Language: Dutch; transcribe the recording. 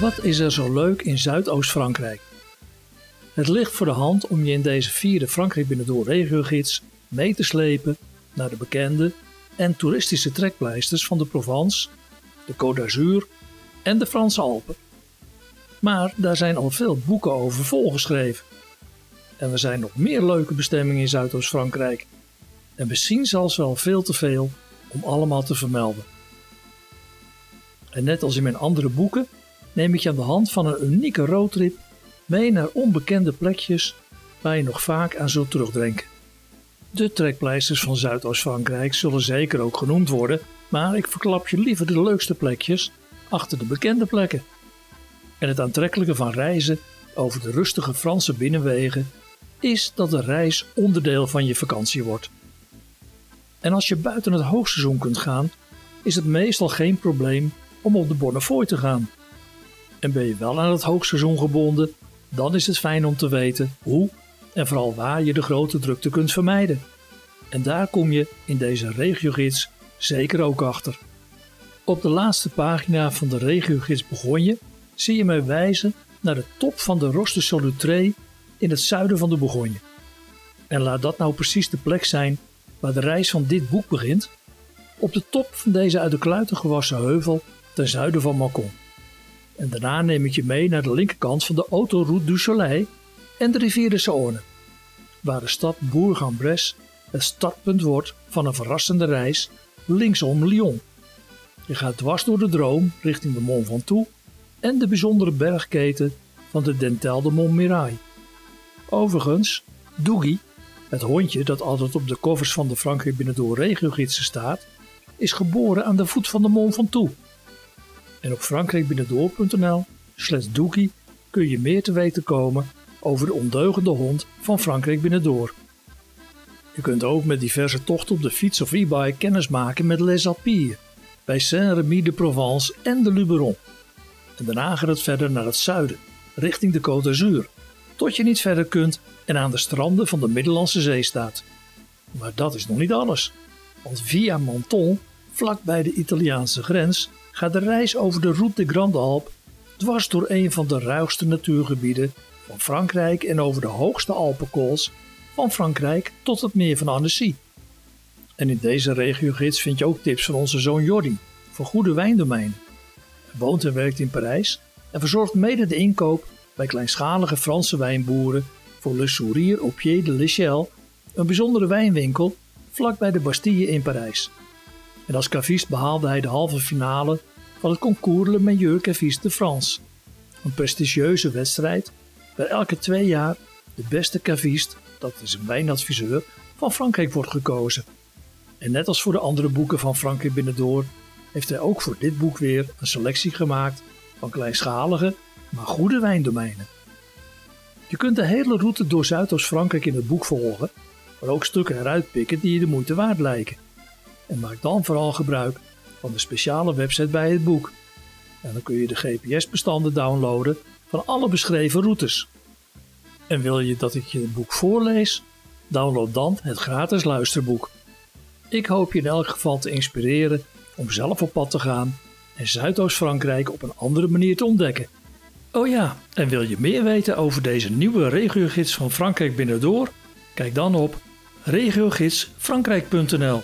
Wat is er zo leuk in Zuidoost-Frankrijk? Het ligt voor de hand om je in deze vierde Frankrijk binnendoor regiogids mee te slepen naar de bekende en toeristische trekpleisters van de Provence, de Côte d'Azur en de Franse Alpen. Maar daar zijn al veel boeken over volgeschreven. En er zijn nog meer leuke bestemmingen in Zuidoost-Frankrijk. En misschien zelfs wel veel te veel om allemaal te vermelden. En net als in mijn andere boeken neem ik je aan de hand van een unieke roadtrip mee naar onbekende plekjes waar je nog vaak aan zult terugdenken. De trekpleisters van Zuidoost-Frankrijk zullen zeker ook genoemd worden, maar ik verklap je liever de leukste plekjes achter de bekende plekken. En het aantrekkelijke van reizen over de rustige Franse binnenwegen is dat de reis onderdeel van je vakantie wordt. En als je buiten het hoogseizoen kunt gaan, is het meestal geen probleem om op de Bonnefoy te gaan. En ben je wel aan het hoogseizoen gebonden, dan is het fijn om te weten hoe en vooral waar je de grote drukte kunt vermijden. En daar kom je in deze regiogids zeker ook achter. Op de laatste pagina van de regiogids Begonje zie je mij wijzen naar de top van de Roste Solutré in het zuiden van de Bourgogne. En laat dat nou precies de plek zijn waar de reis van dit boek begint, op de top van deze uit de kluiten gewassen heuvel ten zuiden van Mâcon. En daarna neem ik je mee naar de linkerkant van de Autoroute du Soleil en de rivier de Saône, waar de stad Bourg-en-Bresse het startpunt wordt van een verrassende reis linksom Lyon. Je gaat dwars door de droom richting de Mont Ventoux en de bijzondere bergketen van de Dentel de Montmirail. Overigens, Dougie, het hondje dat altijd op de covers van de Frankrijk Binnendoor regiogidsen staat, is geboren aan de voet van de Mont Ventoux. En op frankrijkbinnendoor.nl slash Dougie kun je meer te weten komen over de ondeugende hond van Frankrijk Binnendoor. Je kunt ook met diverse tochten op de fiets of e-bike kennis maken met Les Alpilles bij Saint-Rémy de Provence en de Luberon. En daarna gaat het verder naar het zuiden, richting de Côte d'Azur, tot je niet verder kunt en aan de stranden van de Middellandse Zee staat. Maar dat is nog niet alles, want via Menton, vlak bij de Italiaanse grens, gaat de reis over de Route de Grande Alpe dwars door een van de ruigste natuurgebieden van Frankrijk en over de hoogste Alpenkools van Frankrijk tot het meer van Annecy. En in deze regiogids vind je ook tips van onze zoon Jordi voor goede wijndomeinen. Hij woont en werkt in Parijs en verzorgt mede de inkoop bij kleinschalige Franse wijnboeren voor Le Sourire au Pied de l'Echelle, een bijzondere wijnwinkel vlak bij de Bastille in Parijs. En als cavist behaalde hij de halve finale van het concours Le Meilleur Caviste de France. Een prestigieuze wedstrijd waar elke twee jaar de beste cavist, dat is een wijnadviseur, van Frankrijk wordt gekozen. En net als voor de andere boeken van Frankrijk Binnendoor heeft hij ook voor dit boek weer een selectie gemaakt van kleinschalige, maar goede wijndomeinen. Je kunt de hele route door Zuidoost-Frankrijk in het boek volgen, maar ook stukken eruit pikken die je de moeite waard lijken. En maak dan vooral gebruik van de speciale website bij het boek. En dan kun je de GPS-bestanden downloaden van alle beschreven routes. En wil je dat ik je boek voorlees? Download dan het gratis luisterboek. Ik hoop je in elk geval te inspireren om zelf op pad te gaan en Zuidoost-Frankrijk op een andere manier te ontdekken. Oh ja, en wil je meer weten over deze nieuwe regiogids van Frankrijk Binnendoor? Kijk dan op regiogidsfrankrijk.nl.